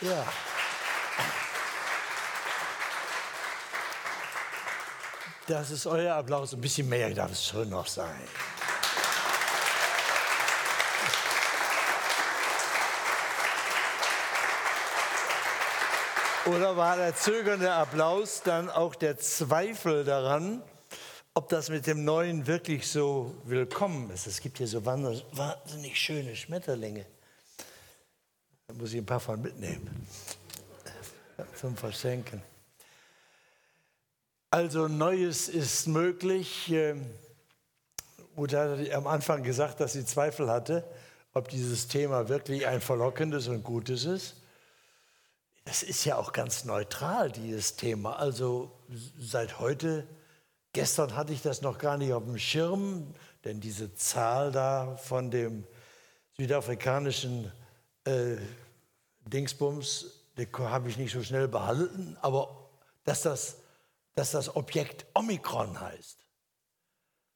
Ja. Das ist euer Applaus. Ein bisschen mehr darf es schon noch sein. Oder war der zögernde Applaus dann auch der Zweifel daran, ob das mit dem Neuen wirklich so willkommen ist? Es gibt hier so wahnsinnig schöne Schmetterlinge. Muss ich ein paar von mitnehmen zum Verschenken. Also Neues ist möglich. Uta hat am Anfang gesagt, dass sie Zweifel hatte, ob dieses Thema wirklich ein verlockendes und gutes ist. Das ist ja auch ganz neutral, dieses Thema. Also seit heute, gestern hatte ich das noch gar nicht auf dem Schirm, denn diese Zahl da von dem südafrikanischen äh, Dingsbums, die habe ich nicht so schnell behalten, aber dass das, dass das Objekt Omikron heißt,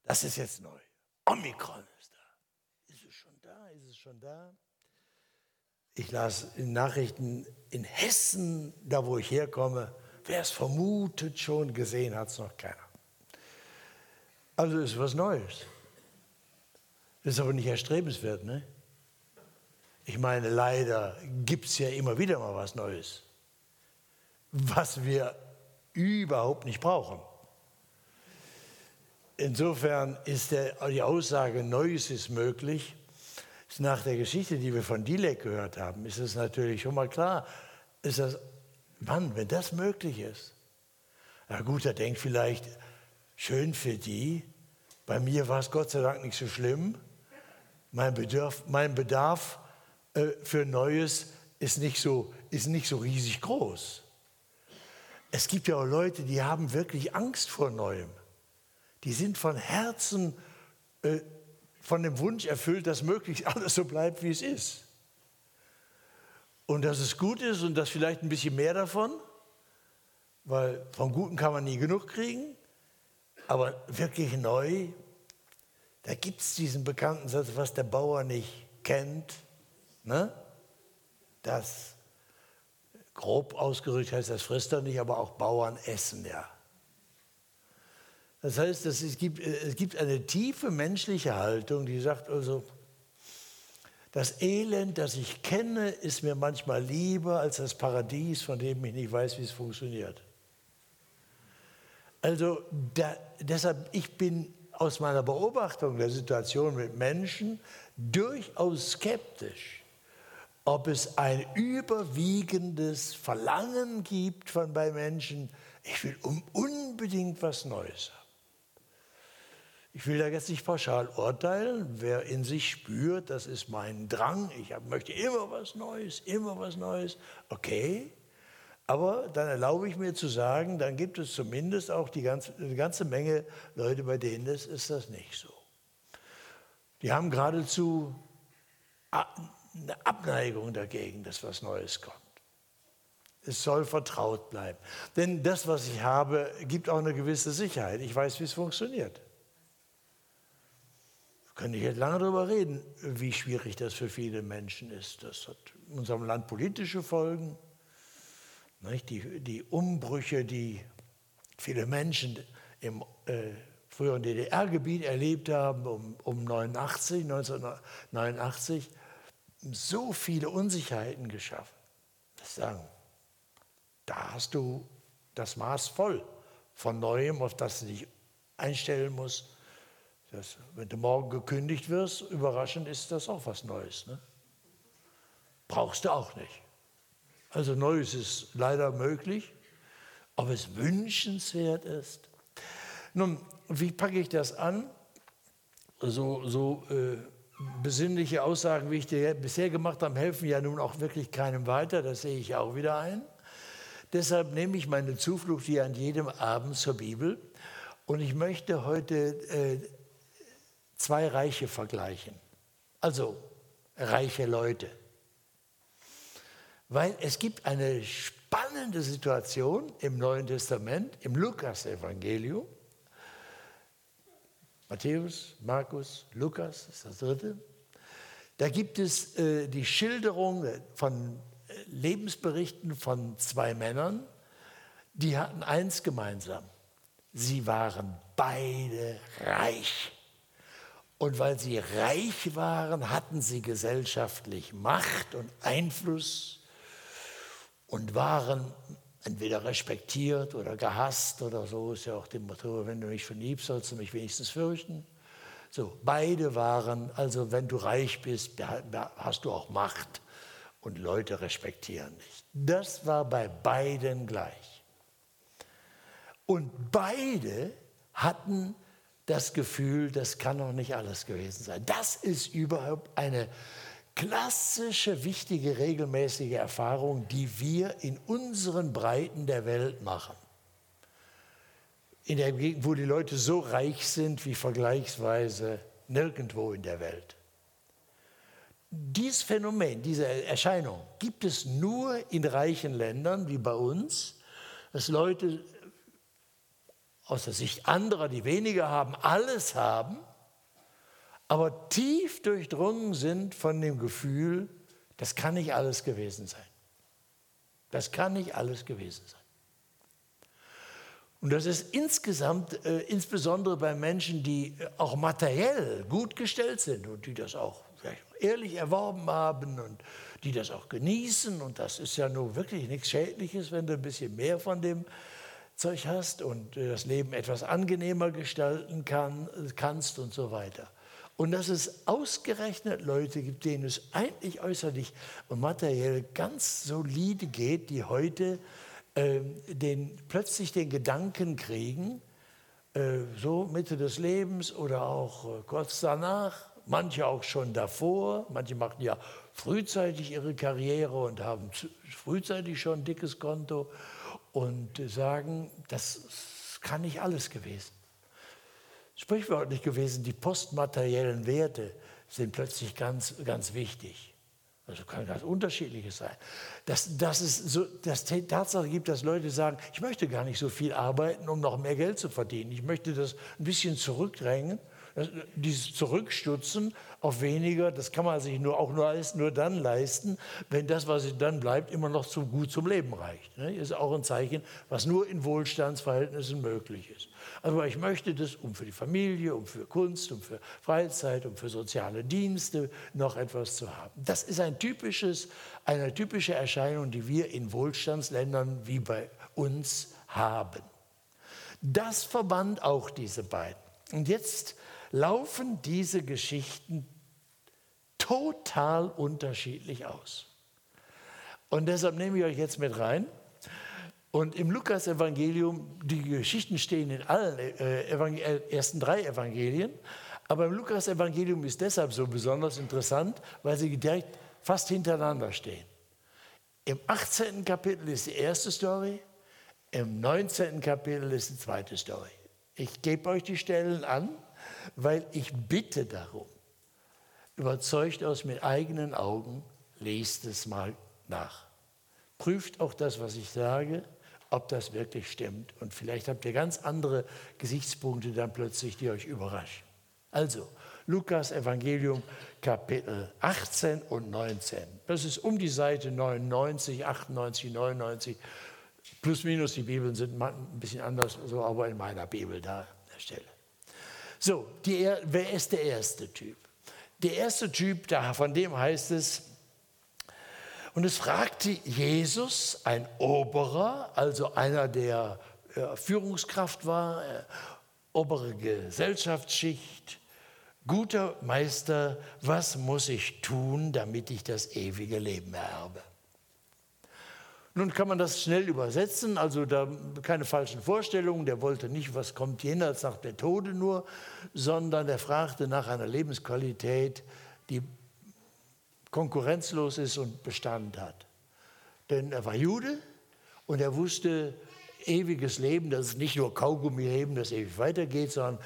das ist jetzt neu. Omikron ist da. Ist es schon da? Ist es schon da? Ich las in Nachrichten in Hessen, da wo ich herkomme, wer es vermutet schon, gesehen hat es noch keiner. Also ist was Neues. ist aber nicht erstrebenswert, ne? Ich meine, leider gibt es ja immer wieder mal was Neues, was wir überhaupt nicht brauchen. Insofern ist der, die Aussage, Neues ist möglich, nach der Geschichte, die wir von Dilek gehört haben, ist es natürlich schon mal klar, ist das, Mann, wenn das möglich ist. Na gut, er denkt vielleicht, schön für die, bei mir war es Gott sei Dank nicht so schlimm. Mein Bedarf, mein Bedarf äh, für Neues ist nicht, so, ist nicht so riesig groß. Es gibt ja auch Leute, die haben wirklich Angst vor Neuem. Die sind von Herzen äh, von dem Wunsch erfüllt, dass möglichst alles so bleibt, wie es ist. Und dass es gut ist und dass vielleicht ein bisschen mehr davon, weil vom Guten kann man nie genug kriegen. Aber wirklich neu, da gibt es diesen bekannten Satz, was der Bauer nicht kennt, ne? das grob ausgerückt heißt, das frisst er nicht, aber auch Bauern essen ja. Das heißt, es gibt, es gibt eine tiefe menschliche Haltung, die sagt also, das Elend, das ich kenne, ist mir manchmal lieber als das Paradies, von dem ich nicht weiß, wie es funktioniert. Also da, deshalb, ich bin aus meiner Beobachtung der Situation mit Menschen durchaus skeptisch, ob es ein überwiegendes Verlangen gibt von bei Menschen, ich will unbedingt was Neues haben. Ich will da jetzt nicht pauschal urteilen. Wer in sich spürt, das ist mein Drang, ich möchte immer was Neues, immer was Neues, okay. Aber dann erlaube ich mir zu sagen, dann gibt es zumindest auch die ganze, eine ganze Menge Leute, bei denen das, ist das nicht so. Die haben geradezu eine Abneigung dagegen, dass was Neues kommt. Es soll vertraut bleiben. Denn das, was ich habe, gibt auch eine gewisse Sicherheit. Ich weiß, wie es funktioniert. Könnte ich jetzt lange darüber reden, wie schwierig das für viele Menschen ist. Das hat in unserem Land politische Folgen. Die, die Umbrüche, die viele Menschen im äh, früheren DDR-Gebiet erlebt haben, um, um 89, 1989, so viele Unsicherheiten geschaffen. Das sagen, da hast du das Maß voll von Neuem, auf das du dich einstellen musst das, wenn du morgen gekündigt wirst, überraschend ist das auch was Neues. Ne? Brauchst du auch nicht. Also Neues ist leider möglich, ob es wünschenswert ist. Nun, wie packe ich das an? So, so äh, besinnliche Aussagen, wie ich dir bisher gemacht habe, helfen ja nun auch wirklich keinem weiter. Das sehe ich auch wieder ein. Deshalb nehme ich meine Zuflucht hier an jedem Abend zur Bibel. Und ich möchte heute äh, zwei Reiche vergleichen. Also reiche Leute. Weil es gibt eine spannende Situation im Neuen Testament, im Lukas-Evangelium. Matthäus, Markus, Lukas ist das dritte. Da gibt es äh, die Schilderung von Lebensberichten von zwei Männern, die hatten eins gemeinsam. Sie waren beide reich. Und weil sie reich waren, hatten sie gesellschaftlich Macht und Einfluss und waren entweder respektiert oder gehasst oder so, ist ja auch dem Motto, wenn du mich verliebst, sollst du mich wenigstens fürchten. So, beide waren, also wenn du reich bist, hast du auch Macht und Leute respektieren dich. Das war bei beiden gleich. Und beide hatten das Gefühl, das kann doch nicht alles gewesen sein. Das ist überhaupt eine klassische, wichtige, regelmäßige Erfahrung, die wir in unseren Breiten der Welt machen. In der Gegend, wo die Leute so reich sind wie vergleichsweise nirgendwo in der Welt. Dieses Phänomen, diese Erscheinung gibt es nur in reichen Ländern wie bei uns, dass Leute aus der Sicht anderer, die weniger haben, alles haben, aber tief durchdrungen sind von dem Gefühl, das kann nicht alles gewesen sein. Das kann nicht alles gewesen sein. Und das ist insgesamt, äh, insbesondere bei Menschen, die auch materiell gut gestellt sind und die das auch ehrlich erworben haben und die das auch genießen. Und das ist ja nur wirklich nichts Schädliches, wenn du ein bisschen mehr von dem Zeug hast und äh, das Leben etwas angenehmer gestalten kann, kannst und so weiter. Und dass es ausgerechnet Leute gibt, denen es eigentlich äußerlich und materiell ganz solide geht, die heute äh, den, plötzlich den Gedanken kriegen, äh, so Mitte des Lebens oder auch äh, kurz danach, manche auch schon davor, manche machen ja frühzeitig ihre Karriere und haben frühzeitig schon ein dickes Konto und sagen, das kann nicht alles gewesen. Sprichwörtlich gewesen, die postmateriellen Werte sind plötzlich ganz, ganz wichtig. Also kann ganz unterschiedliches sein. Dass, dass es so, dass Tatsache gibt, dass Leute sagen, ich möchte gar nicht so viel arbeiten, um noch mehr Geld zu verdienen. Ich möchte das ein bisschen zurückdrängen dieses Zurückstutzen auf weniger, das kann man sich nur, auch nur, nur dann leisten, wenn das, was dann bleibt, immer noch zu gut zum Leben reicht. Ne? ist auch ein Zeichen, was nur in Wohlstandsverhältnissen möglich ist. Also ich möchte das, um für die Familie, um für Kunst, um für Freizeit, um für soziale Dienste noch etwas zu haben. Das ist ein typisches, eine typische Erscheinung, die wir in Wohlstandsländern wie bei uns haben. Das verband auch diese beiden. Und jetzt laufen diese Geschichten total unterschiedlich aus. Und deshalb nehme ich euch jetzt mit rein. Und im Lukas-Evangelium, die Geschichten stehen in allen äh, äh, ersten drei Evangelien, aber im Lukas-Evangelium ist deshalb so besonders interessant, weil sie direkt fast hintereinander stehen. Im 18. Kapitel ist die erste Story, im 19. Kapitel ist die zweite Story. Ich gebe euch die Stellen an weil ich bitte darum. Überzeugt aus mit eigenen Augen, lest es mal nach. Prüft auch das, was ich sage, ob das wirklich stimmt. Und vielleicht habt ihr ganz andere Gesichtspunkte dann plötzlich, die euch überraschen. Also, Lukas Evangelium Kapitel 18 und 19. Das ist um die Seite 99, 98, 99. Plus minus, die Bibeln sind ein bisschen anders, so aber in meiner Bibel da an der Stelle. So, die, wer ist der erste Typ? Der erste Typ, von dem heißt es, und es fragte Jesus, ein Oberer, also einer, der äh, Führungskraft war, äh, obere Gesellschaftsschicht, guter Meister, was muss ich tun, damit ich das ewige Leben erbe? Nun kann man das schnell übersetzen, also da keine falschen Vorstellungen. Der wollte nicht, was kommt jenseits nach der Tode nur, sondern er fragte nach einer Lebensqualität, die konkurrenzlos ist und Bestand hat. Denn er war Jude und er wusste, ewiges Leben, das ist nicht nur Kaugummi-Leben, das ewig weitergeht, sondern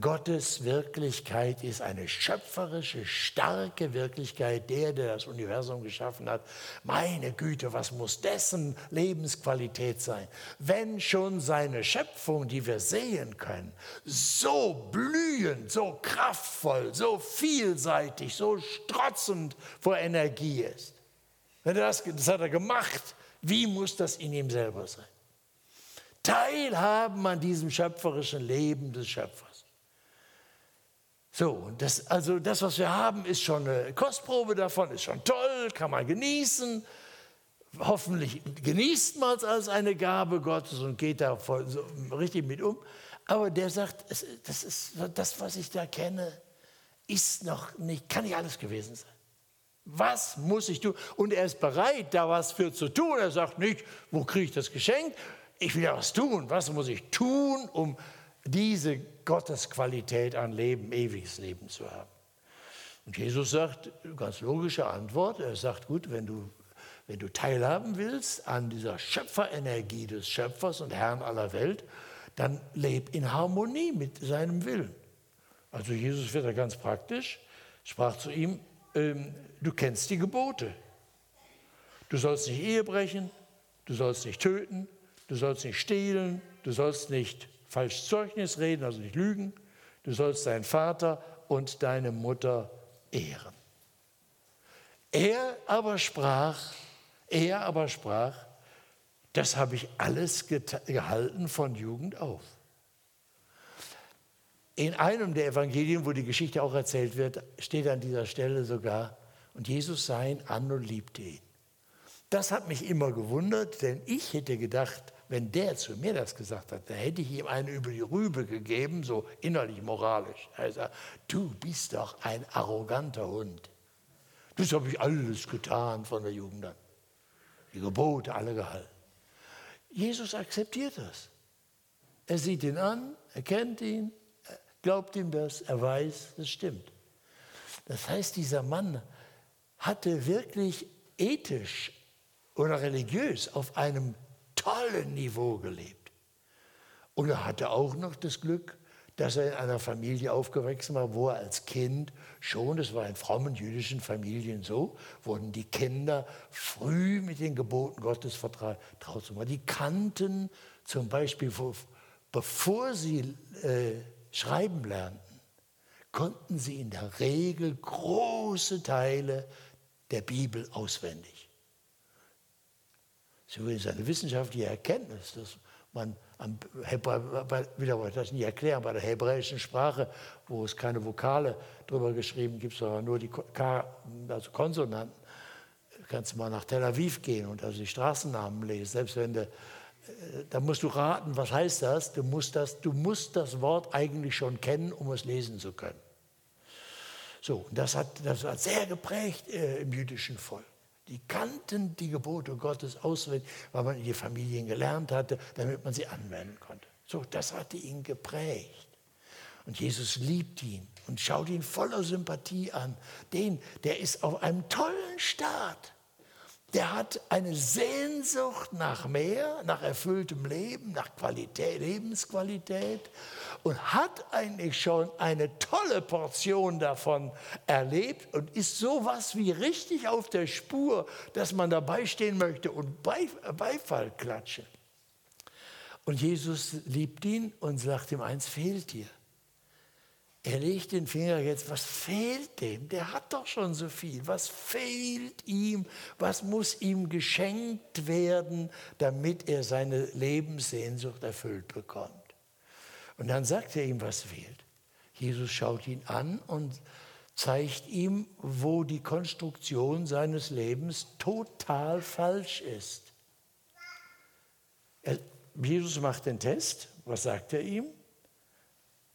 Gottes Wirklichkeit ist eine schöpferische, starke Wirklichkeit, der, der das Universum geschaffen hat. Meine Güte, was muss dessen Lebensqualität sein? Wenn schon seine Schöpfung, die wir sehen können, so blühend, so kraftvoll, so vielseitig, so strotzend vor Energie ist. Das hat er gemacht, wie muss das in ihm selber sein? Teilhaben an diesem schöpferischen Leben des Schöpfers. So, das, also das, was wir haben, ist schon eine Kostprobe davon, ist schon toll, kann man genießen. Hoffentlich genießt man es als eine Gabe Gottes und geht da voll, so, richtig mit um. Aber der sagt, das ist das, was ich da kenne, ist noch nicht, kann nicht alles gewesen sein. Was muss ich tun? Und er ist bereit, da was für zu tun. Er sagt nicht, wo kriege ich das Geschenk? Ich will ja was tun. Was muss ich tun, um diese Gottesqualität an Leben, ewiges Leben zu haben? Und Jesus sagt, ganz logische Antwort, er sagt, gut, wenn du, wenn du teilhaben willst an dieser Schöpferenergie des Schöpfers und Herrn aller Welt, dann leb in Harmonie mit seinem Willen. Also Jesus wird da ganz praktisch, sprach zu ihm, ähm, du kennst die Gebote. Du sollst nicht Ehe brechen, du sollst nicht töten, du sollst nicht stehlen, du sollst nicht falsch Zeugnis reden, also nicht lügen, du sollst deinen Vater und deine Mutter ehren. Er aber sprach, er aber sprach, das habe ich alles gehalten von Jugend auf. In einem der Evangelien, wo die Geschichte auch erzählt wird, steht an dieser Stelle sogar, und Jesus sah ihn an und liebte ihn. Das hat mich immer gewundert, denn ich hätte gedacht, wenn der zu mir das gesagt hat, dann hätte ich ihm eine über die Rübe gegeben, so innerlich moralisch. Er sagt, du bist doch ein arroganter Hund. Das habe ich alles getan von der Jugend an. Die Gebote alle gehalten. Jesus akzeptiert das. Er sieht ihn an, er kennt ihn, glaubt ihm das, er weiß, das stimmt. Das heißt, dieser Mann hatte wirklich ethisch oder religiös auf einem tollen Niveau gelebt. Und er hatte auch noch das Glück, dass er in einer Familie aufgewachsen war, wo er als Kind schon, das war in frommen jüdischen Familien so, wurden die Kinder früh mit den Geboten Gottes vertraut. Die kannten zum Beispiel, bevor sie äh, schreiben lernten, konnten sie in der Regel große Teile der Bibel auswendig. Das ist eine wissenschaftliche Erkenntnis, dass man am wieder das nicht erklären, bei der hebräischen Sprache, wo es keine Vokale drüber geschrieben gibt, sondern nur die also Konsonanten, kannst du mal nach Tel Aviv gehen und also die Straßennamen lesen, selbst wenn du da musst du raten, was heißt das? Du musst das, du musst das Wort eigentlich schon kennen, um es lesen zu können. So, das hat, das hat sehr geprägt äh, im jüdischen Volk. Die kannten die Gebote Gottes auswendig, weil man in die Familien gelernt hatte, damit man sie anwenden konnte. So, das hatte ihn geprägt. Und Jesus liebt ihn und schaut ihn voller Sympathie an. Den, der ist auf einem tollen Start der hat eine Sehnsucht nach mehr, nach erfülltem Leben, nach Qualität, Lebensqualität und hat eigentlich schon eine tolle Portion davon erlebt und ist sowas wie richtig auf der Spur, dass man dabei stehen möchte und Beifall klatsche. Und Jesus liebt ihn und sagt ihm, eins fehlt dir. Er legt den Finger jetzt, was fehlt dem? Der hat doch schon so viel. Was fehlt ihm? Was muss ihm geschenkt werden, damit er seine Lebenssehnsucht erfüllt bekommt? Und dann sagt er ihm, was fehlt. Jesus schaut ihn an und zeigt ihm, wo die Konstruktion seines Lebens total falsch ist. Er, Jesus macht den Test. Was sagt er ihm?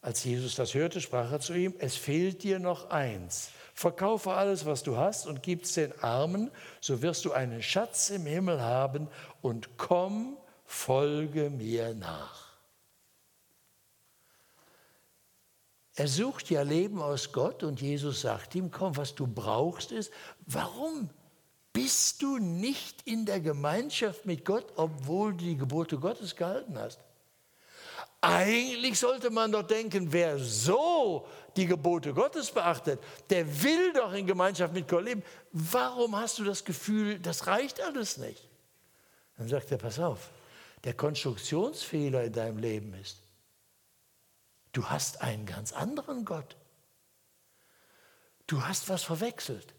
Als Jesus das hörte, sprach er zu ihm, es fehlt dir noch eins. Verkaufe alles, was du hast und gib es den Armen, so wirst du einen Schatz im Himmel haben und komm, folge mir nach. Er sucht ja Leben aus Gott und Jesus sagt ihm, komm, was du brauchst ist, warum bist du nicht in der Gemeinschaft mit Gott, obwohl du die Gebote Gottes gehalten hast? Eigentlich sollte man doch denken, wer so die Gebote Gottes beachtet, der will doch in Gemeinschaft mit Gott leben. Warum hast du das Gefühl, das reicht alles nicht? Dann sagt er, pass auf, der Konstruktionsfehler in deinem Leben ist, du hast einen ganz anderen Gott. Du hast was verwechselt.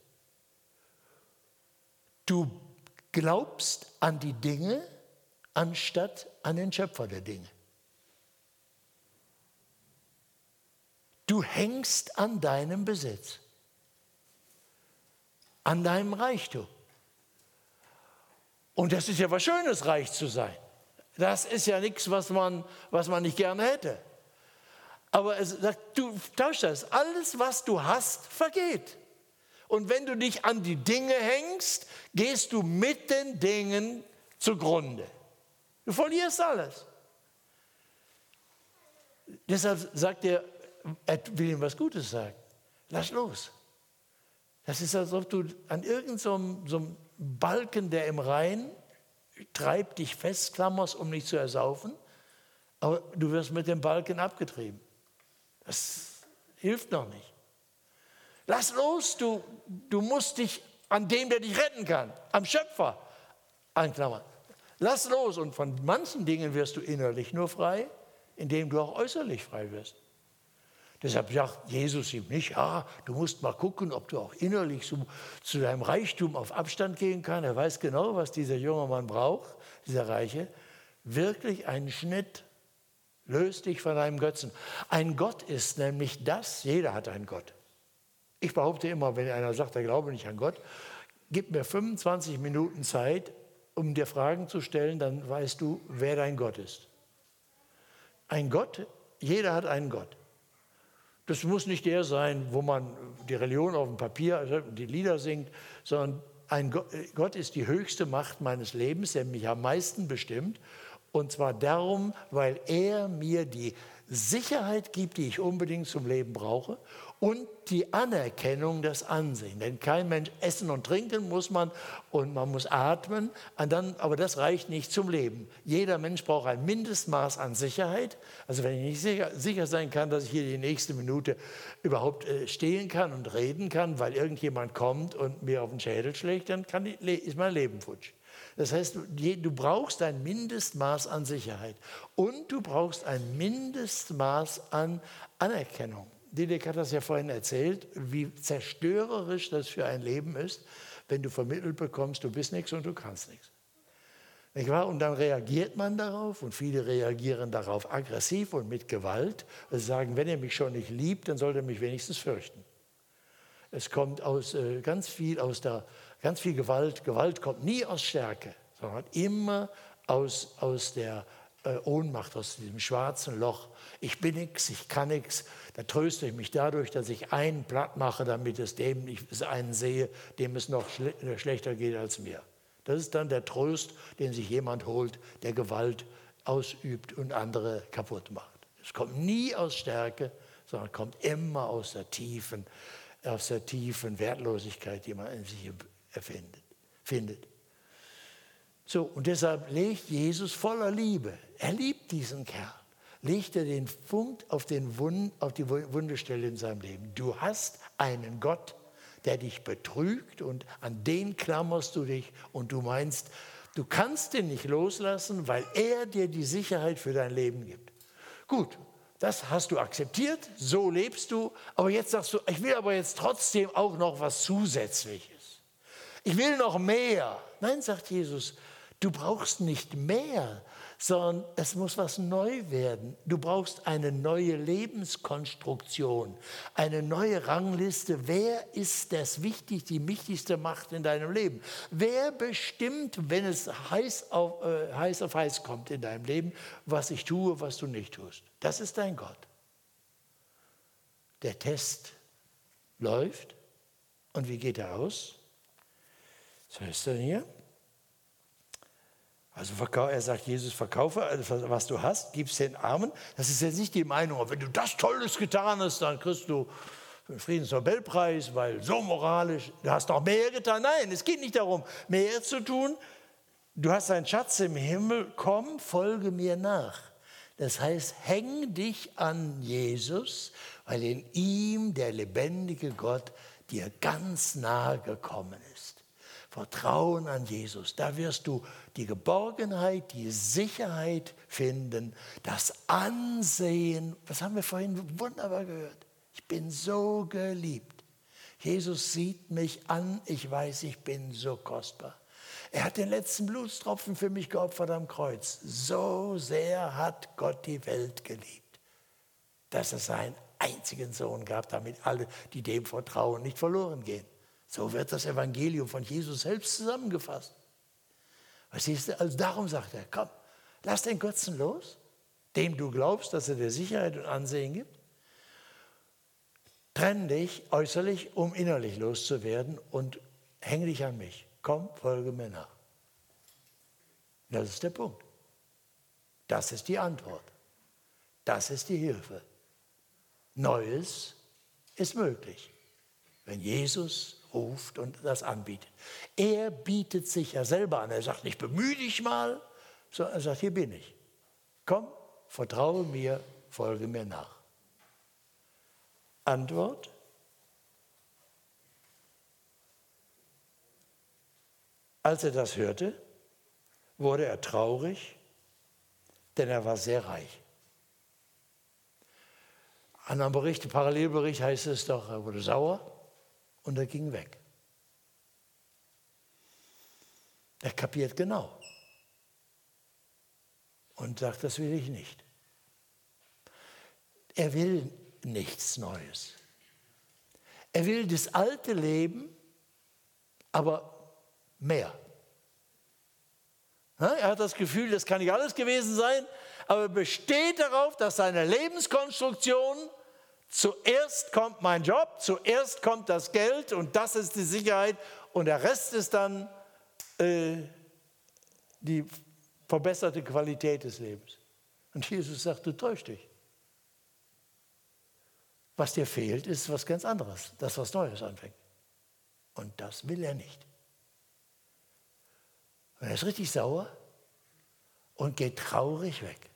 Du glaubst an die Dinge anstatt an den Schöpfer der Dinge. Du hängst an deinem Besitz, an deinem Reichtum. Und das ist ja was Schönes, reich zu sein. Das ist ja nichts, was man, was man nicht gerne hätte. Aber es sagt, du tausch das. Alles, was du hast, vergeht. Und wenn du dich an die Dinge hängst, gehst du mit den Dingen zugrunde. Du verlierst alles. Deshalb sagt er, er will ihm was Gutes sagen. Lass los. Das ist, als ob du an irgendeinem so, so Balken, der im Rhein treibt, dich festklammerst, um nicht zu ersaufen, aber du wirst mit dem Balken abgetrieben. Das hilft noch nicht. Lass los, du, du musst dich an dem, der dich retten kann, am Schöpfer anklammern. Lass los und von manchen Dingen wirst du innerlich nur frei, indem du auch äußerlich frei wirst. Deshalb sagt Jesus ihm nicht, ja, du musst mal gucken, ob du auch innerlich zu, zu deinem Reichtum auf Abstand gehen kannst. Er weiß genau, was dieser junge Mann braucht, dieser Reiche. Wirklich einen Schnitt. Löst dich von deinem Götzen. Ein Gott ist nämlich das, jeder hat einen Gott. Ich behaupte immer, wenn einer sagt, er glaube nicht an Gott, gib mir 25 Minuten Zeit, um dir Fragen zu stellen, dann weißt du, wer dein Gott ist. Ein Gott, jeder hat einen Gott. Das muss nicht der sein, wo man die Religion auf dem Papier, die Lieder singt, sondern ein Gott ist die höchste Macht meines Lebens, der mich am meisten bestimmt. Und zwar darum, weil er mir die Sicherheit gibt, die ich unbedingt zum Leben brauche und die Anerkennung, das Ansehen. Denn kein Mensch essen und trinken muss man und man muss atmen, aber das reicht nicht zum Leben. Jeder Mensch braucht ein Mindestmaß an Sicherheit. Also wenn ich nicht sicher, sicher sein kann, dass ich hier die nächste Minute überhaupt äh, stehen kann und reden kann, weil irgendjemand kommt und mir auf den Schädel schlägt, dann kann, ist mein Leben futsch. Das heißt, du brauchst ein Mindestmaß an Sicherheit und du brauchst ein Mindestmaß an Anerkennung. Didek hat das ja vorhin erzählt, wie zerstörerisch das für ein Leben ist, wenn du vermittelt bekommst, du bist nichts und du kannst nichts. Nicht wahr? Und dann reagiert man darauf und viele reagieren darauf aggressiv und mit Gewalt. Sie sagen, wenn er mich schon nicht liebt, dann sollte er mich wenigstens fürchten. Es kommt aus, äh, ganz viel aus der, ganz viel Gewalt. Gewalt kommt nie aus Stärke, sondern immer aus, aus der äh, Ohnmacht, aus diesem schwarzen Loch. Ich bin nichts, ich kann nichts. Da tröste ich mich dadurch, dass ich einen platt mache, damit es dem ich einen sehe, dem es noch schle äh, schlechter geht als mir. Das ist dann der Trost, den sich jemand holt, der Gewalt ausübt und andere kaputt macht. Es kommt nie aus Stärke, sondern kommt immer aus der tiefen, aus der tiefen Wertlosigkeit, die man in sich erfindet, findet. So, und deshalb legt Jesus voller Liebe, er liebt diesen Kerl, legt er den Punkt auf, den Wund, auf die Wundestelle in seinem Leben. Du hast einen Gott, der dich betrügt und an den klammerst du dich und du meinst, du kannst den nicht loslassen, weil er dir die Sicherheit für dein Leben gibt. Gut, das hast du akzeptiert, so lebst du, aber jetzt sagst du, ich will aber jetzt trotzdem auch noch was Zusätzliches. Ich will noch mehr. Nein, sagt Jesus, Du brauchst nicht mehr, sondern es muss was neu werden. Du brauchst eine neue Lebenskonstruktion, eine neue Rangliste. Wer ist das wichtig, die wichtigste Macht in deinem Leben? Wer bestimmt, wenn es heiß auf, äh, heiß auf heiß kommt in deinem Leben, was ich tue, was du nicht tust? Das ist dein Gott. Der Test läuft. Und wie geht er aus? Was heißt er hier? Also er sagt, Jesus, verkaufe was du hast, gib es den Armen. Das ist jetzt nicht die Meinung, wenn du das Tolles getan hast, dann kriegst du den Friedensnobelpreis, weil so moralisch, du hast noch mehr getan. Nein, es geht nicht darum, mehr zu tun. Du hast einen Schatz im Himmel, komm, folge mir nach. Das heißt, häng dich an Jesus, weil in ihm der lebendige Gott dir ganz nahe gekommen ist. Vertrauen an Jesus. Da wirst du die Geborgenheit, die Sicherheit finden, das Ansehen. Was haben wir vorhin wunderbar gehört? Ich bin so geliebt. Jesus sieht mich an, ich weiß, ich bin so kostbar. Er hat den letzten Blutstropfen für mich geopfert am Kreuz. So sehr hat Gott die Welt geliebt, dass er seinen einzigen Sohn gab, damit alle, die dem vertrauen, nicht verloren gehen. So wird das Evangelium von Jesus selbst zusammengefasst. Verstehst du? Also darum sagt er, komm, lass den Götzen los, dem du glaubst, dass er dir Sicherheit und Ansehen gibt. Trenn dich äußerlich, um innerlich loszuwerden und häng dich an mich. Komm, folge mir nach. Das ist der Punkt. Das ist die Antwort. Das ist die Hilfe. Neues ist möglich, wenn Jesus ruft und das anbietet. Er bietet sich ja selber an. Er sagt nicht, bemühe dich mal, sondern er sagt, hier bin ich. Komm, vertraue mir, folge mir nach. Antwort? Als er das hörte, wurde er traurig, denn er war sehr reich. An einem Bericht, Parallelbericht heißt es doch, er wurde sauer und er ging weg. Er kapiert genau und sagt, das will ich nicht. Er will nichts Neues. Er will das alte Leben, aber mehr. Er hat das Gefühl, das kann nicht alles gewesen sein, aber besteht darauf, dass seine Lebenskonstruktion zuerst kommt mein Job, zuerst kommt das Geld und das ist die Sicherheit und der Rest ist dann äh, die verbesserte Qualität des Lebens. Und Jesus sagt, du täuschst dich. Was dir fehlt, ist was ganz anderes, das was Neues anfängt. Und das will er nicht. Und er ist richtig sauer und geht traurig weg.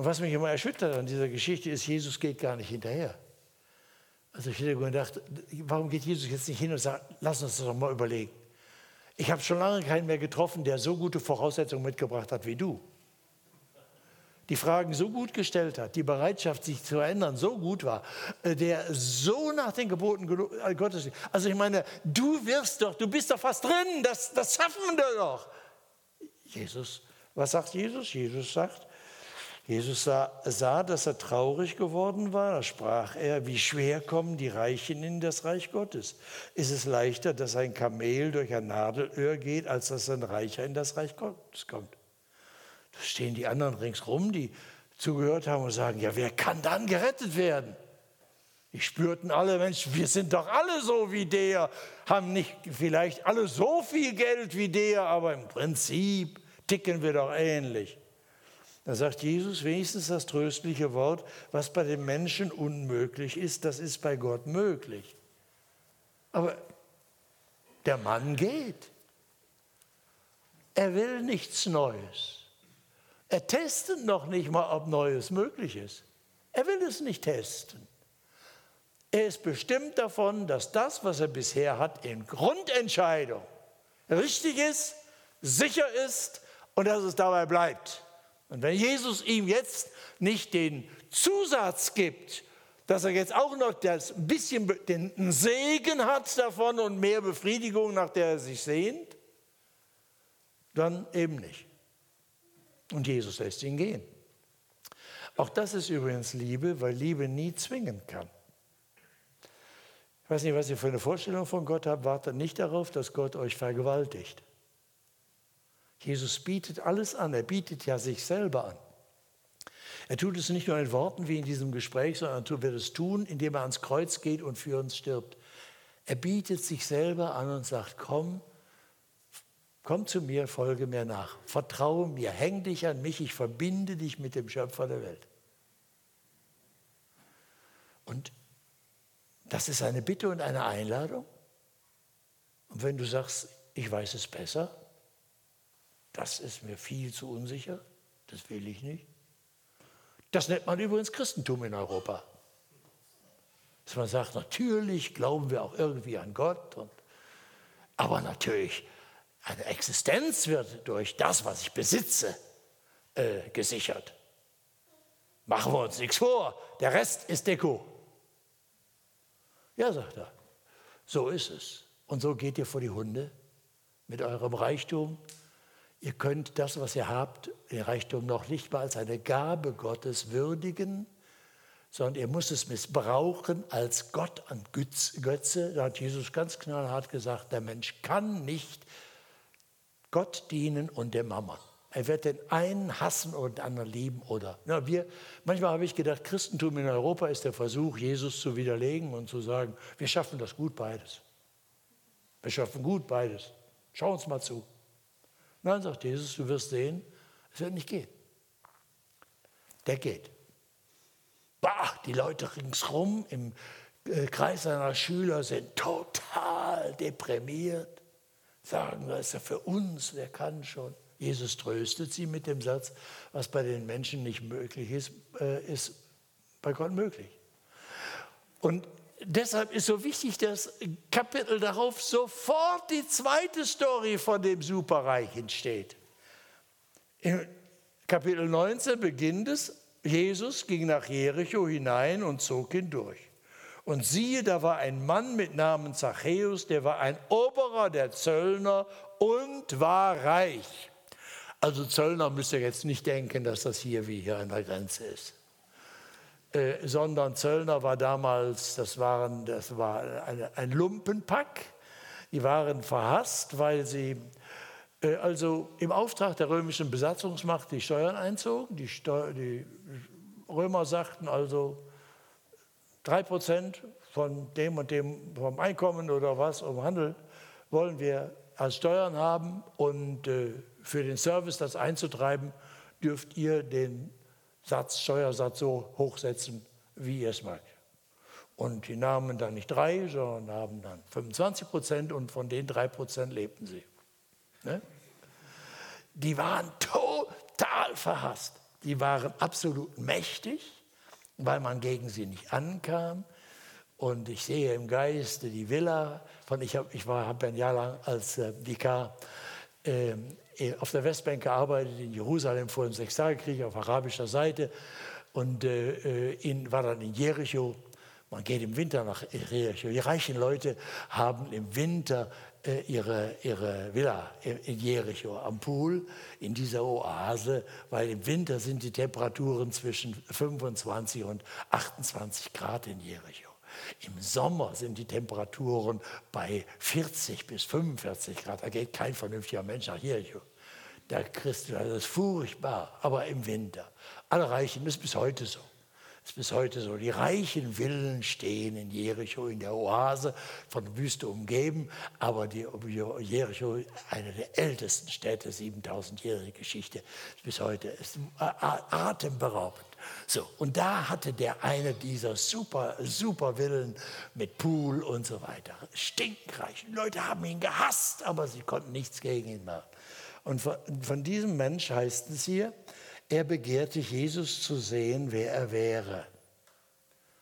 Und was mich immer erschüttert an dieser Geschichte ist, Jesus geht gar nicht hinterher. Also ich hätte gedacht, warum geht Jesus jetzt nicht hin und sagt, lass uns das doch mal überlegen. Ich habe schon lange keinen mehr getroffen, der so gute Voraussetzungen mitgebracht hat wie du die Fragen so gut gestellt hat, die Bereitschaft, sich zu ändern, so gut war, äh, der so nach den Geboten äh, Gottes. Also ich meine, du wirst doch, du bist doch fast drin, das, das schaffen wir doch. Jesus, was sagt Jesus? Jesus sagt, Jesus sah, sah, dass er traurig geworden war. Da sprach er, wie schwer kommen die Reichen in das Reich Gottes. Ist es leichter, dass ein Kamel durch ein Nadelöhr geht, als dass ein Reicher in das Reich Gottes kommt? Da stehen die anderen ringsrum, die zugehört haben und sagen, ja, wer kann dann gerettet werden? Die spürten alle, Mensch, wir sind doch alle so wie der, haben nicht vielleicht alle so viel Geld wie der, aber im Prinzip ticken wir doch ähnlich. Da sagt Jesus wenigstens das tröstliche Wort, was bei den Menschen unmöglich ist, das ist bei Gott möglich. Aber der Mann geht. Er will nichts Neues. Er testet noch nicht mal, ob Neues möglich ist. Er will es nicht testen. Er ist bestimmt davon, dass das, was er bisher hat, in Grundentscheidung richtig ist, sicher ist und dass es dabei bleibt. Und wenn Jesus ihm jetzt nicht den Zusatz gibt, dass er jetzt auch noch das bisschen den Segen hat davon und mehr Befriedigung, nach der er sich sehnt, dann eben nicht. Und Jesus lässt ihn gehen. Auch das ist übrigens Liebe, weil Liebe nie zwingen kann. Ich weiß nicht, was ihr für eine Vorstellung von Gott habt. Wartet nicht darauf, dass Gott euch vergewaltigt. Jesus bietet alles an. Er bietet ja sich selber an. Er tut es nicht nur in Worten wie in diesem Gespräch, sondern er wird es tun, indem er ans Kreuz geht und für uns stirbt. Er bietet sich selber an und sagt, komm, Komm zu mir, folge mir nach. Vertraue mir, häng dich an mich, ich verbinde dich mit dem Schöpfer der Welt. Und das ist eine Bitte und eine Einladung. Und wenn du sagst, ich weiß es besser, das ist mir viel zu unsicher, das will ich nicht. Das nennt man übrigens Christentum in Europa. Dass man sagt, natürlich glauben wir auch irgendwie an Gott, und, aber natürlich eine Existenz wird durch das, was ich besitze, äh, gesichert. Machen wir uns nichts vor, der Rest ist Deko. Ja, sagt er, so ist es. Und so geht ihr vor die Hunde, mit eurem Reichtum. Ihr könnt das, was ihr habt, den Reichtum noch nicht mal als eine Gabe Gottes würdigen, sondern ihr müsst es missbrauchen als Gott an Götze. Da hat Jesus ganz knallhart gesagt, der Mensch kann nicht Gott dienen und dem Mammon. Er wird den einen hassen und den anderen lieben oder. Na, wir, manchmal habe ich gedacht, Christentum in Europa ist der Versuch, Jesus zu widerlegen und zu sagen, wir schaffen das gut beides. Wir schaffen gut beides. Schau uns mal zu. Nein, sagt Jesus, du wirst sehen, es wird nicht gehen. Der geht. Bah, die Leute ringsrum im äh, Kreis seiner Schüler sind total deprimiert, sagen, das ist ja für uns, der kann schon. Jesus tröstet sie mit dem Satz, was bei den Menschen nicht möglich ist, äh, ist bei Gott möglich. Und deshalb ist so wichtig, dass Kapitel darauf sofort die zweite Story von dem Superreich entsteht. In Kapitel 19 beginnt es, Jesus ging nach Jericho hinein und zog hindurch. Und siehe, da war ein Mann mit Namen Zachäus, der war ein Oberer der Zöllner und war reich. Also Zöllner müsst ihr jetzt nicht denken, dass das hier wie hier an der Grenze ist. Äh, sondern Zöllner war damals, das, waren, das war eine, ein Lumpenpack. Die waren verhasst, weil sie äh, also im Auftrag der römischen Besatzungsmacht die Steuern einzogen. Die, Steu die Römer sagten also, drei Prozent von dem und dem vom Einkommen oder was, um Handel, wollen wir als Steuern haben und äh, für den Service das einzutreiben, dürft ihr den Satz, Steuersatz so hochsetzen, wie ihr es mag. Und die nahmen dann nicht drei, sondern haben dann 25 Prozent und von den drei Prozent lebten sie. Ne? Die waren total verhasst. Die waren absolut mächtig, weil man gegen sie nicht ankam. Und ich sehe im Geiste die Villa von, ich, hab, ich habe ein Jahr lang als äh, Vikar äh, auf der Westbank gearbeitet, in Jerusalem vor dem Sechstagekrieg auf arabischer Seite und äh, in, war dann in Jericho. Man geht im Winter nach Jericho. Die reichen Leute haben im Winter äh, ihre, ihre Villa in Jericho am Pool, in dieser Oase, weil im Winter sind die Temperaturen zwischen 25 und 28 Grad in Jericho. Im Sommer sind die Temperaturen bei 40 bis 45 Grad. Da geht kein vernünftiger Mensch nach Jericho. Der Christ, das ist furchtbar, aber im Winter. Alle Reichen, das ist bis heute so. Das ist bis heute so. Die reichen Villen stehen in Jericho, in der Oase, von Wüste umgeben. Aber die Jericho, eine der ältesten Städte, 7000-jährige Geschichte, bis heute ist atemberaubend. So, und da hatte der eine dieser super, super Villen mit Pool und so weiter. Stinkreich. Die Leute haben ihn gehasst, aber sie konnten nichts gegen ihn machen. Und von, diesem Mensch heißt es hier, er begehrte Jesus zu sehen, wer er wäre.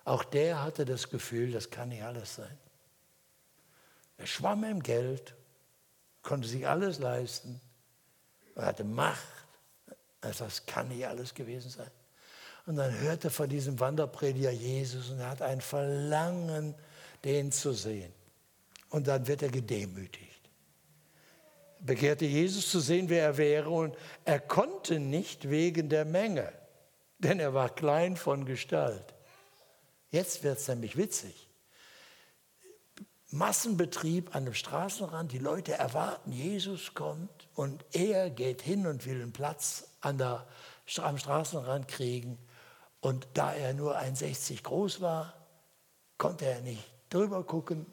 Auch der hatte das Gefühl, das kann nicht alles sein. Er schwamm im Geld, konnte sich alles leisten, er hatte Macht. Also das kann nicht alles gewesen sein. Und dann hört er von diesem Wanderprediger Jesus und er hat ein Verlangen, den zu sehen. Und dann wird er gedemütigt. Begehrte Jesus zu sehen, wer er wäre und er konnte nicht wegen der Menge, denn er war klein von Gestalt. Jetzt wird es nämlich witzig. Massenbetrieb an dem Straßenrand, die Leute erwarten, Jesus kommt und er geht hin und will einen Platz an der, am Straßenrand kriegen. Und da er nur 1,60 groß war, konnte er nicht drüber gucken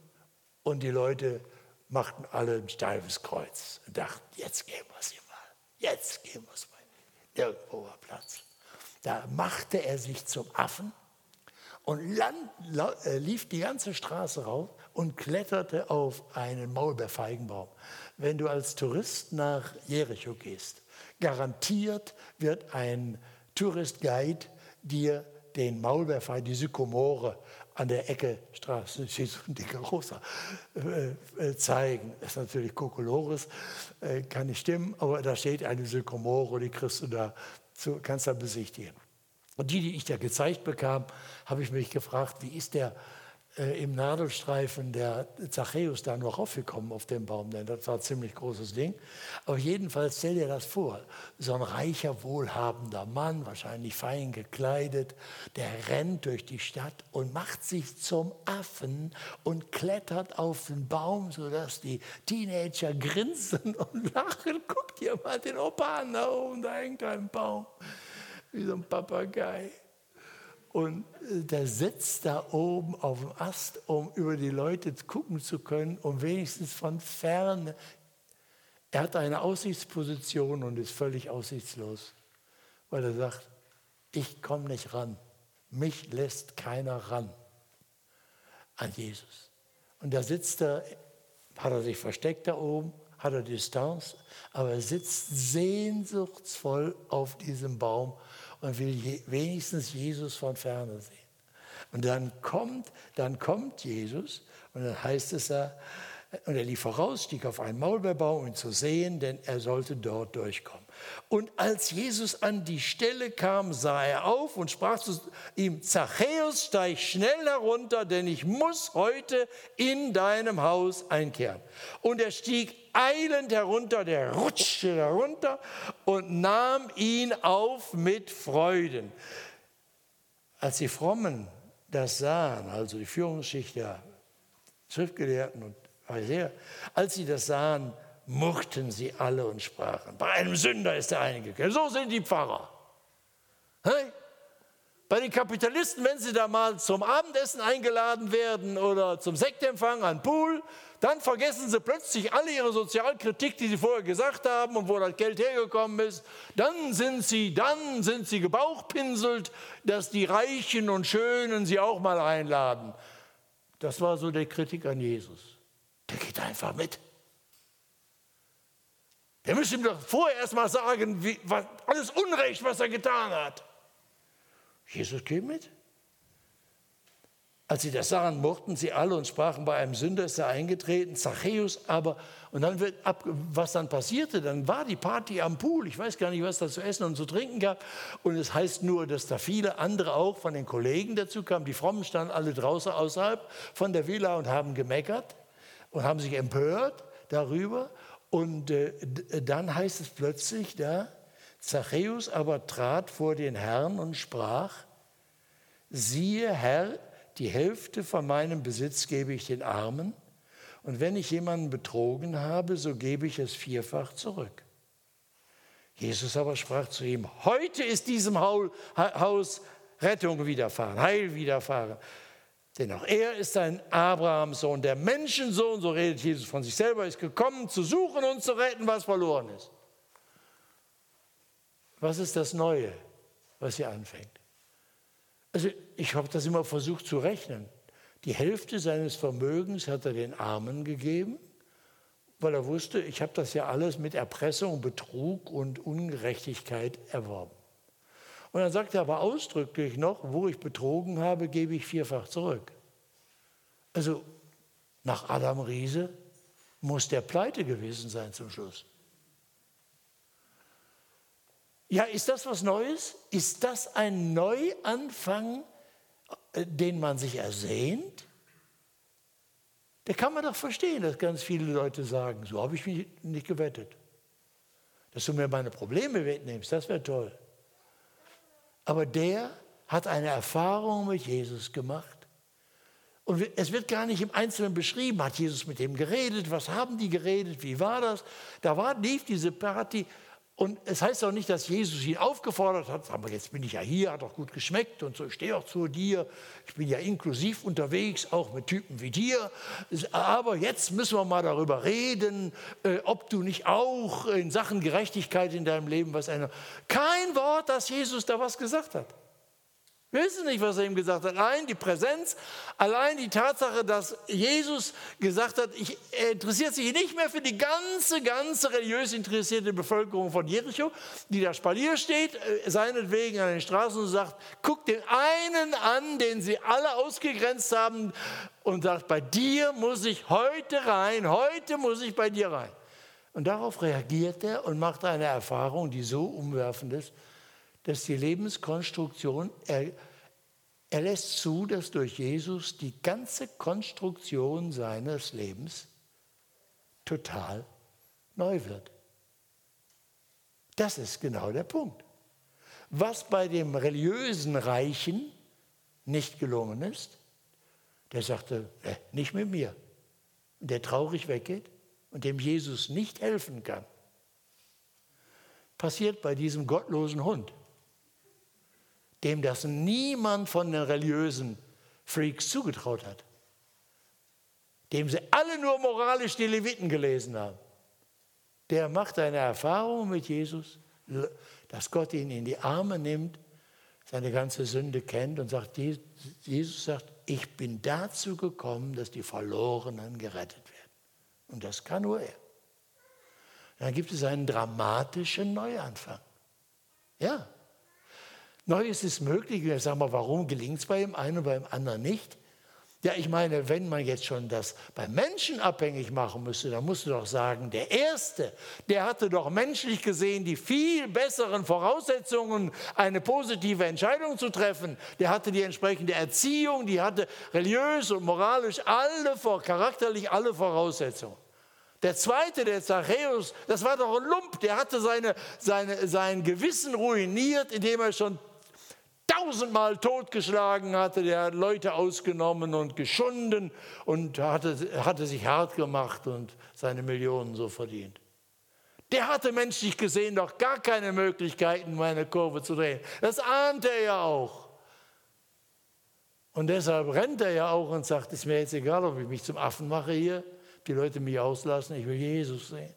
und die Leute machten alle ein steifes Kreuz und dachten, jetzt geben wir ihm mal, jetzt geben wir es mal. Irgendwo war Platz. Da machte er sich zum Affen und land, äh, lief die ganze Straße rauf und kletterte auf einen Maulbeerfeigenbaum. Wenn du als Tourist nach Jericho gehst, garantiert wird ein Tourist-Guide dir den Maulbeerfall, die Sykomore an der Ecke Straße, so ein dicker Rosa, äh, äh, zeigen. Das ist natürlich Kokolores, äh, kann nicht stimmen, aber da steht eine Sykomore, die kriegst du da, zu, kannst du da besichtigen. Und die, die ich da gezeigt bekam, habe ich mich gefragt, wie ist der äh, im Nadelstreifen der Zachäus da noch raufgekommen auf den Baum, denn das war ein ziemlich großes Ding. Aber jedenfalls stell dir das vor, so ein reicher, wohlhabender Mann, wahrscheinlich fein gekleidet, der rennt durch die Stadt und macht sich zum Affen und klettert auf den Baum, sodass die Teenager grinsen und lachen. Guck dir mal den Opa an, da oben, da hängt ein Baum, wie so ein Papagei. Und äh, der sitzt da oben auf dem Ast, um über die Leute gucken zu können, um wenigstens von ferne. Er hat eine Aussichtsposition und ist völlig aussichtslos, weil er sagt, ich komme nicht ran. Mich lässt keiner ran an Jesus. Und da sitzt er, hat er sich versteckt da oben, hat er Distanz, aber er sitzt sehnsuchtsvoll auf diesem Baum und will je, wenigstens Jesus von ferne sehen. Und dann kommt, dann kommt Jesus und dann heißt es da, und er lief voraus, stieg auf einen Maulbeerbaum, um ihn zu sehen, denn er sollte dort durchkommen. Und als Jesus an die Stelle kam, sah er auf und sprach zu ihm, Zachäus, steig schnell herunter, denn ich muss heute in deinem Haus einkehren. Und er stieg eilend herunter, der rutschte herunter und nahm ihn auf mit Freuden. Als die Frommen das sahen, also die Führungsschicht der Schriftgelehrten und Pharisäer, als sie das sahen, murrten sie alle und sprachen, bei einem Sünder ist er eingekehrt. So sind die Pfarrer. Hey? Bei den Kapitalisten, wenn sie da mal zum Abendessen eingeladen werden oder zum Sektempfang an Pool, dann vergessen sie plötzlich alle ihre Sozialkritik, die sie vorher gesagt haben und wo das Geld hergekommen ist. Dann sind sie, dann sind sie gebauchpinselt, dass die Reichen und Schönen sie auch mal einladen. Das war so der Kritik an Jesus. Der geht einfach mit. Wir müssen ihm doch vorher erst mal sagen, wie, was, alles Unrecht, was er getan hat. Jesus geht mit. Als sie das sahen, murrten sie alle und sprachen, bei einem Sünder ist er eingetreten, Zachäus aber, und dann wird ab, was dann passierte, dann war die Party am Pool, ich weiß gar nicht, was da zu essen und zu trinken gab, und es heißt nur, dass da viele andere auch von den Kollegen dazu kamen, die Frommen standen alle draußen außerhalb von der Villa und haben gemeckert und haben sich empört darüber, und äh, dann heißt es plötzlich da, Zachäus aber trat vor den Herrn und sprach, siehe Herr, die Hälfte von meinem Besitz gebe ich den Armen, und wenn ich jemanden betrogen habe, so gebe ich es vierfach zurück. Jesus aber sprach zu ihm, heute ist diesem Haus Rettung widerfahren, Heil widerfahren. Denn auch er ist ein Abrahamsohn, der Menschensohn, so redet Jesus von sich selber, ist gekommen, zu suchen und zu retten, was verloren ist. Was ist das Neue, was hier anfängt? Also ich habe das immer versucht zu rechnen. Die Hälfte seines Vermögens hat er den Armen gegeben, weil er wusste, ich habe das ja alles mit Erpressung, Betrug und Ungerechtigkeit erworben. Und dann sagt er aber ausdrücklich noch, wo ich betrogen habe, gebe ich vierfach zurück. Also nach Adam Riese muss der pleite gewesen sein zum Schluss. Ja, ist das was Neues? Ist das ein Neuanfang, äh, den man sich ersehnt? Da kann man doch verstehen, dass ganz viele Leute sagen, so habe ich mich nicht gewettet. Dass du mir meine Probleme wegnimmst, das wäre toll. Aber der hat eine Erfahrung mit Jesus gemacht. Und es wird gar nicht im Einzelnen beschrieben, hat Jesus mit dem geredet, was haben die geredet, wie war das? Da war, lief diese Party und es heißt auch nicht, dass Jesus ihn aufgefordert hat, aber jetzt bin ich ja hier, hat doch gut geschmeckt und so, ich stehe auch zu dir, ich bin ja inklusiv unterwegs, auch mit Typen wie dir, aber jetzt müssen wir mal darüber reden, äh, ob du nicht auch in Sachen Gerechtigkeit in deinem Leben was ändern. Kein Wort, dass Jesus da was gesagt hat. Wissen nicht, was er ihm gesagt hat. Allein die Präsenz, allein die Tatsache, dass Jesus gesagt hat, ich, er interessiert sich nicht mehr für die ganze, ganze religiös interessierte Bevölkerung von Jericho, die da Spalier steht, äh, seinetwegen an den Straßen und sagt, guck den einen an, den sie alle ausgegrenzt haben und sagt, bei dir muss ich heute rein, heute muss ich bei dir rein. Und darauf reagiert er und macht eine Erfahrung, die so umwerfend ist, dass die Lebenskonstruktion Er lässt zu, dass durch Jesus die ganze Konstruktion seines Lebens total neu wird. Das ist genau der Punkt. Was bei dem religiösen Reichen nicht gelungen ist, der sagte, äh, nicht mit mir, der traurig weggeht und dem Jesus nicht helfen kann, passiert bei diesem gottlosen Hund, dem das niemand von den religiösen Freaks zugetraut hat, dem sie alle nur moralisch die Leviten gelesen haben. Der macht eine Erfahrung mit Jesus, dass Gott ihn in die Arme nimmt, seine ganze Sünde kennt und sagt, Jesus sagt, ich bin dazu gekommen, dass die Verlorenen gerettet werden. Und das kann nur er. Dann gibt es einen dramatischen Neuanfang. Ja. Neues ist möglich. Wir sagen mal, warum gelingt es bei dem einen und beim anderen nicht? Ja, ich meine, wenn man jetzt schon das beim Menschen abhängig machen müsste, dann musst du doch sagen, der Erste, der hatte doch menschlich gesehen die viel besseren Voraussetzungen, eine positive Entscheidung zu treffen. Der hatte die entsprechende Erziehung, die hatte religiös und moralisch alle, charakterlich alle Voraussetzungen. Der zweite, der Zachäus, das war doch ein Lump, der hatte seine, seine, sein Gewissen ruiniert, indem er schon tausendmal totgeschlagen hatte, der hat Leute ausgenommen und geschunden und hatte, hatte sich hart gemacht und seine Millionen so verdient. Der hatte menschlich gesehen doch gar keine Möglichkeiten, meine Kurve zu drehen. Das ahnte er ja auch. Und deshalb rennt er ja auch und sagt, es ist mir jetzt egal, ob ich mich zum Affen mache hier, die Leute mich auslassen, ich will Jesus sehen.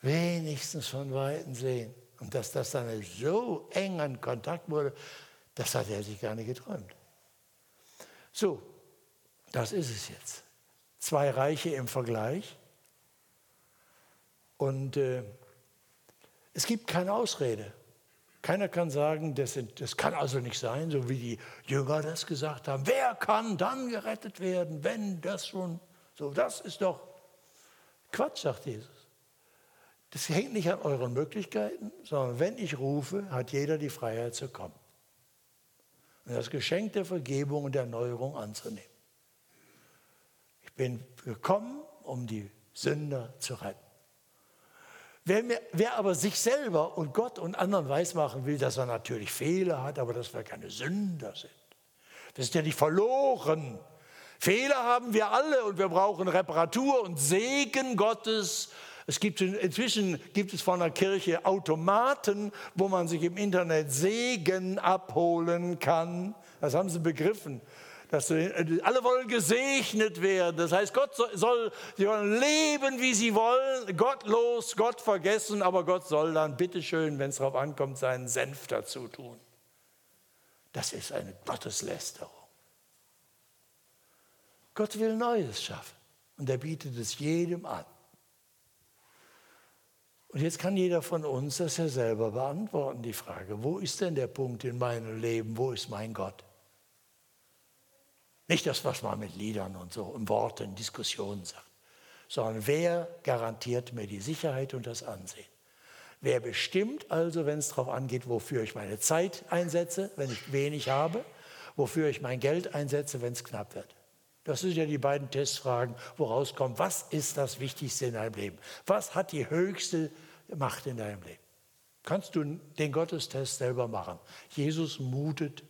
Wenigstens von Weitem sehen. Und dass das dann so eng an Kontakt wurde, das hat er sich gar nicht geträumt. So, das ist es jetzt. Zwei Reiche im Vergleich. Und äh, es gibt keine Ausrede. Keiner kann sagen, das, das, kann also nicht sein, so wie die Jünger das gesagt haben. Wer kann dann gerettet werden, wenn das schon so, das ist doch Quatsch, sagt Jesus. Das hängt nicht an euren Möglichkeiten, sondern wenn ich rufe, hat jeder die Freiheit zu kommen und das Geschenk der Vergebung und der Erneuerung anzunehmen. Ich bin gekommen, um die Sünder zu retten. Wer, mir, wer, aber sich selber und Gott und anderen weismachen will, dass er natürlich Fehler hat, aber dass wir keine Sünder sind. Wir sind ja nicht verloren. Fehler haben wir alle und wir brauchen Reparatur und Segen Gottes es gibt inzwischen gibt es von der Kirche Automaten, wo man sich im Internet Segen abholen kann. Das haben sie begriffen. Dass alle wollen gesegnet werden. Das heißt, Gott soll, sie wollen leben, wie sie wollen, gottlos, Gott vergessen, aber Gott soll dann bitteschön, wenn es darauf ankommt, seinen Senf dazu tun. Das ist eine Gotteslästerung. Gott will Neues schaffen und er bietet es jedem an. Und jetzt kann jeder von uns das ja selber beantworten, die Frage, wo ist denn der Punkt in meinem Leben, wo ist mein Gott? Nicht das, was man mit Liedern und so in Worten, Diskussionen sagt, sondern wer garantiert mir die Sicherheit und das Ansehen? Wer bestimmt also, wenn es darauf angeht, wofür ich meine Zeit einsetze, wenn ich wenig habe, wofür ich mein Geld einsetze, wenn es knapp wird? Das sind ja die beiden Testfragen, woraus kommt, was ist das Wichtigste in deinem Leben? Was hat die höchste Macht in deinem Leben? Kannst du den Gottestest selber machen. Jesus mutet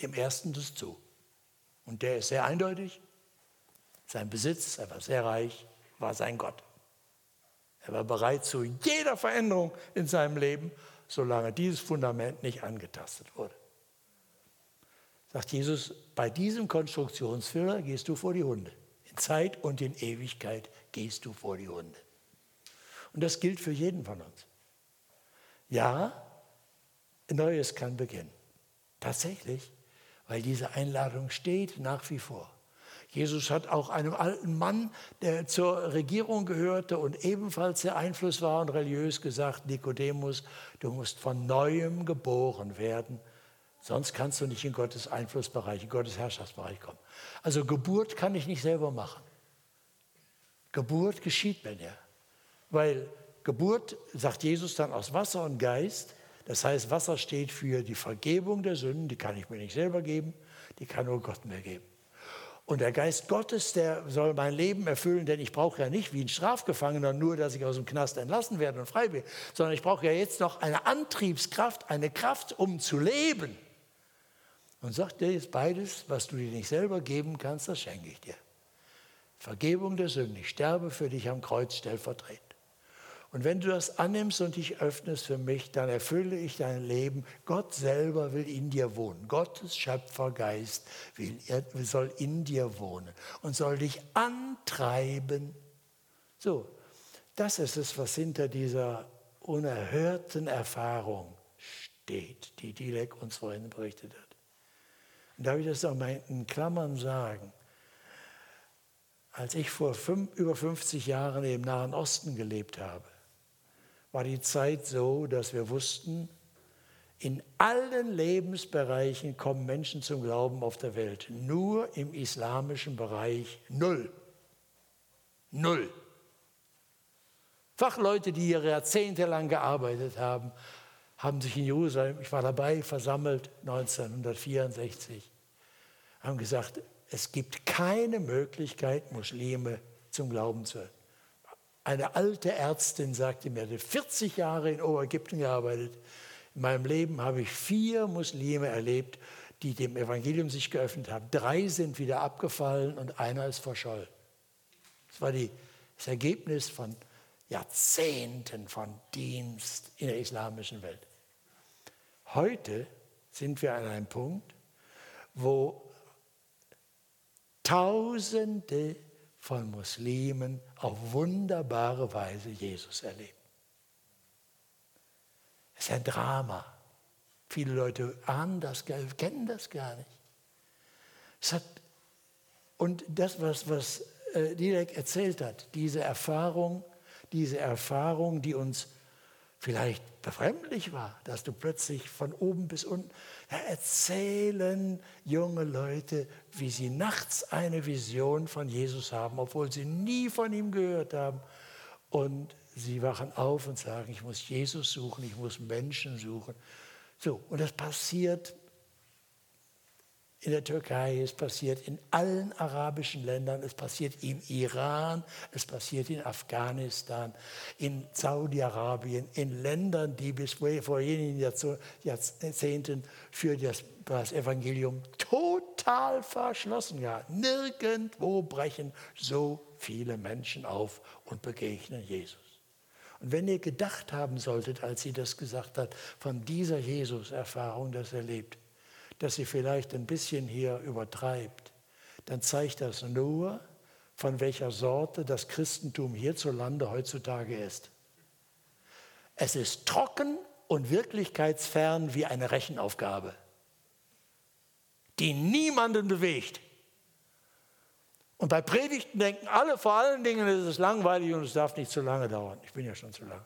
dem Ersten das zu. Und der ist sehr eindeutig. Sein Besitz, er war sehr reich, war sein Gott. Er war bereit zu jeder Veränderung in seinem Leben, solange dieses Fundament nicht angetastet wurde. Sagt Jesus, bei diesem Konstruktionsfehler gehst du vor die Hunde. In Zeit und in Ewigkeit gehst du vor die Hunde. Und das gilt für jeden von uns. Ja, Neues kann beginnen. Tatsächlich, weil diese Einladung steht nach wie vor. Jesus hat auch einem alten Mann, der zur Regierung gehörte und ebenfalls sehr Einfluss war und religiös gesagt, Nikodemus, du musst von neuem geboren werden Sonst kannst du nicht in Gottes Einflussbereich, in Gottes Herrschaftsbereich kommen. Also Geburt kann ich nicht selber machen. Geburt geschieht bei dir. Weil Geburt, sagt Jesus dann, aus Wasser und Geist, Das heißt, Wasser steht für die Vergebung der Sünden, die kann ich mir nicht selber geben, die kann nur Gott mir geben. Und der Geist Gottes, der soll mein Leben erfüllen, denn ich brauche ja nicht wie ein Strafgefangener nur, dass ich aus dem Knast entlassen werde und frei bin, sondern ich brauche ja jetzt noch eine Antriebskraft, eine Kraft, um zu leben. Und sagt dir jetzt beides, was du dir nicht selber geben kannst, das schenke ich dir. Vergebung der Sünden, ich sterbe für dich am Kreuz stellvertretend. Und wenn du das annimmst und dich öffnest für mich, dann erfülle ich dein Leben. Gott selber will in dir wohnen. Gottes Schöpfergeist will, soll in dir wohnen und soll dich antreiben. So, das ist es, was hinter dieser unerhörten Erfahrung steht, die Dilek uns vorhin berichtet hat. Darf ich das auch mal in Klammern sagen? Als ich vor fünf, über 50 Jahren im Nahen Osten gelebt habe, war die Zeit so, dass wir wussten, in allen Lebensbereichen kommen Menschen zum Glauben auf der Welt. Nur im islamischen Bereich null. Null. Fachleute, die hier jahrzehntelang gearbeitet haben, haben sich in Jerusalem, ich war dabei, versammelt 1964, haben gesagt, es gibt keine Möglichkeit, Muslime zum Glauben zu eine alte Ärztin sagte mir, die 40 Jahre in Oberägypten gearbeitet. In meinem Leben habe ich vier Muslime erlebt, die dem Evangelium sich geöffnet haben. Drei sind wieder abgefallen und einer ist verschollen. Das war die, das Ergebnis von Jahrzehnten von Dienst in der islamischen Welt. Heute sind wir an einem Punkt, wo Tausende von Muslimen auf wunderbare Weise Jesus erleben. Es ist ein Drama. Viele Leute ahnen das, kennen das gar nicht. Hat, und das, was, was äh, Direk erzählt hat, diese Erfahrung, diese Erfahrung, die uns vielleicht befremdlich war, dass du plötzlich von oben bis unten da erzählen junge Leute, wie sie nachts eine Vision von Jesus haben, obwohl sie nie von ihm gehört haben. Und sie wachen auf und sagen, ich muss Jesus suchen, ich muss Menschen suchen. So, und das passiert in der Türkei, es passiert in allen arabischen Ländern, es passiert im Iran, es passiert in Afghanistan, in Saudi-Arabien, in Ländern, die bis vor wenigen Jahrzehnten für das, das Evangelium total verschlossen waren. Nirgendwo brechen so viele Menschen auf und begegnen Jesus. Und wenn ihr gedacht haben solltet, als sie das gesagt hat, von dieser Jesus-Erfahrung, das erlebt, dass sie vielleicht ein bisschen hier übertreibt, dann zeigt das nur, von welcher Sorte das Christentum hierzulande heutzutage ist. Es ist trocken und wirklichkeitsfern wie eine Rechenaufgabe, die niemanden bewegt. Und bei Predigten denken alle vor allen Dingen, es ist langweilig und es darf nicht zu lange dauern. Ich bin ja schon zu lang.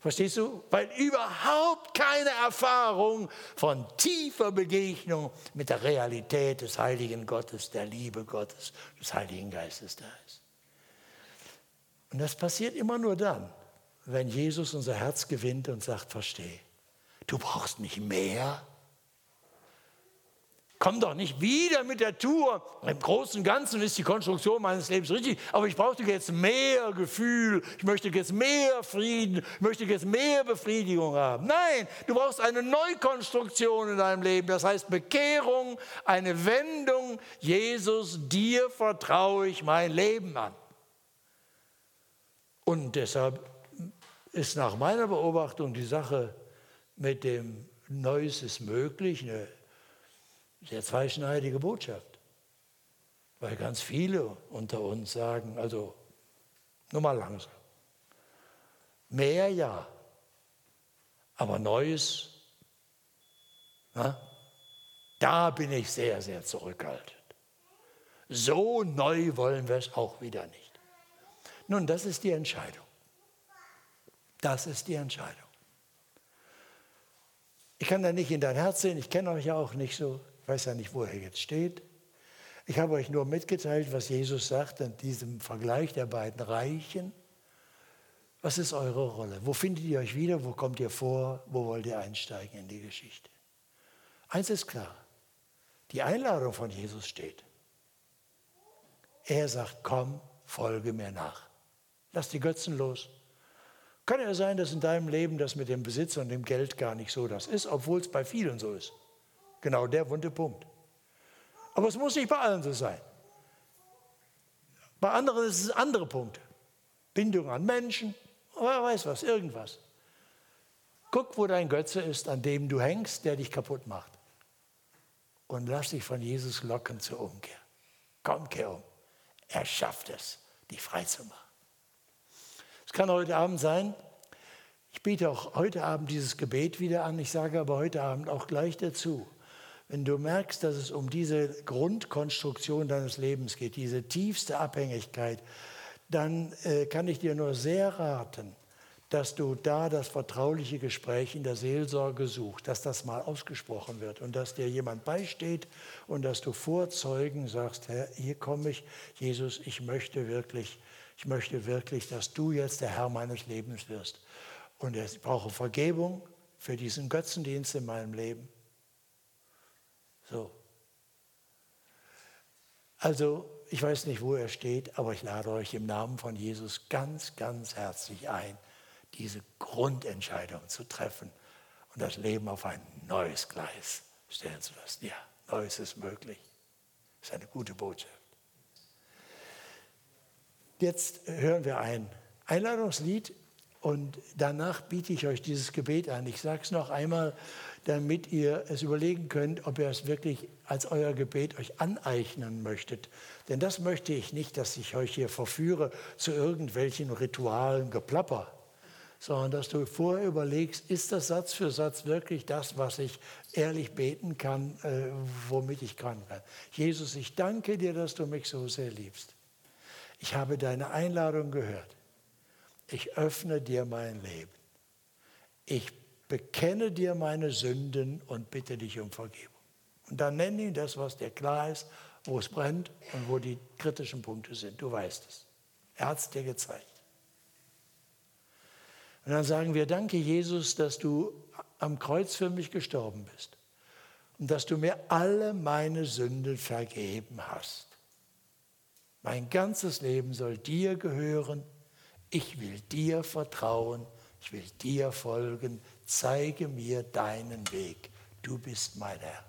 Verstehst du? Weil überhaupt keine Erfahrung von tiefer Begegnung mit der Realität des heiligen Gottes, der Liebe Gottes, des Heiligen Geistes da ist. Und das passiert immer nur dann, wenn Jesus unser Herz gewinnt und sagt, verstehe, du brauchst nicht mehr, komm doch nicht wieder mit der Tour. Im Großen und Ganzen ist die Konstruktion meines Lebens richtig, aber ich brauche jetzt mehr Gefühl, ich möchte jetzt mehr Frieden, ich möchte jetzt mehr Befriedigung haben. Nein, du brauchst eine Neukonstruktion in deinem Leben, das heißt Bekehrung, eine Wendung. Jesus, dir vertraue ich mein Leben an. Und deshalb ist nach meiner Beobachtung die Sache mit dem Neues ist möglich, eine sehr zweischneidige Botschaft. Weil ganz viele unter uns sagen, also nur mal langsam. Mehr ja, aber Neues, na, da bin ich sehr, sehr zurückhaltend. So neu wollen wir es auch wieder nicht. Nun, das ist die Entscheidung. Das ist die Entscheidung. Ich kann da nicht in dein Herz sehen, ich kenne euch ja auch nicht so weiß ja nicht, wo er jetzt steht. Ich habe euch nur mitgeteilt, was Jesus sagt an diesem Vergleich der beiden Reichen. Was ist eure Rolle? Wo findet ihr euch wieder? Wo kommt ihr vor? Wo wollt ihr einsteigen in die Geschichte? Eins ist klar, die Einladung von Jesus steht. Er sagt, komm, folge mir nach. Lass die Götzen los. Kann ja sein, dass in deinem Leben das mit dem Besitz und dem Geld gar nicht so das ist, obwohl es bei vielen so ist. Genau der wunde Punkt. Aber es muss nicht bei allen so sein. Bei anderen ist es andere Punkte. Bindung an Menschen, wer weiß was, irgendwas. Guck, wo dein Götze ist, an dem du hängst, der dich kaputt macht. Und lass dich von Jesus locken zur Umkehr. Komm, kehr um. Er schafft es, dich frei zu machen. Es kann heute Abend sein, ich bete auch heute Abend dieses Gebet wieder an, ich sage aber heute Abend auch gleich dazu, wenn du merkst, dass es um diese Grundkonstruktion deines Lebens geht, diese tiefste Abhängigkeit, dann äh, kann ich dir nur sehr raten, dass du da das vertrauliche Gespräch in der Seelsorge suchst, dass das mal ausgesprochen wird und dass dir jemand beisteht und dass du vor Zeugen sagst, Herr, hier komme ich, Jesus, ich möchte wirklich, ich möchte wirklich, dass du jetzt der Herr meines Lebens wirst. Und ich brauche Vergebung für diesen Götzendienst in meinem Leben. So. Also, ich weiß nicht, wo er steht, aber ich lade euch im Namen von Jesus ganz, ganz herzlich ein, diese Grundentscheidung zu treffen und das Leben auf ein neues Gleis stellen zu lassen. Ja, Neues ist möglich. Das ist eine gute Botschaft. Jetzt hören wir ein Einladungslied und danach biete ich euch dieses Gebet an. Ich sage es noch einmal, damit ihr es überlegen könnt, ob ihr es wirklich als euer Gebet euch aneignen möchtet. Denn das möchte ich nicht, dass ich euch hier verführe zu irgendwelchen Ritualen geplapper, sondern dass du vorher überlegst, ist das Satz für Satz wirklich das, was ich ehrlich beten kann, äh, womit ich kann. Jesus, ich danke dir, dass du mich so sehr liebst. Ich habe deine Einladung gehört. Ich öffne dir mein Leben. Ich bekenne dir meine Sünden und bitte dich um Vergebung. Und dann nenne ihn das, was dir klar ist, wo es brennt und wo die kritischen Punkte sind. Du weißt es. Er hat es dir gezeigt. Und dann sagen wir, danke Jesus, dass du am Kreuz für mich gestorben bist und dass du mir alle meine Sünden vergeben hast. Mein ganzes Leben soll dir gehören. Ich will dir vertrauen. Ich will dir folgen. Zeige mir deinen Weg. Du bist mein Herr.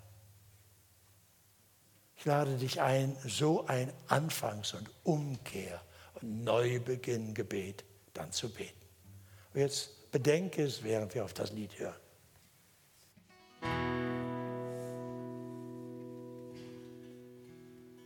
Ich lade dich ein, so ein Anfangs- und Umkehr- und Neubeginn-Gebet dann zu beten. Und jetzt bedenke es, während wir auf das Lied hören.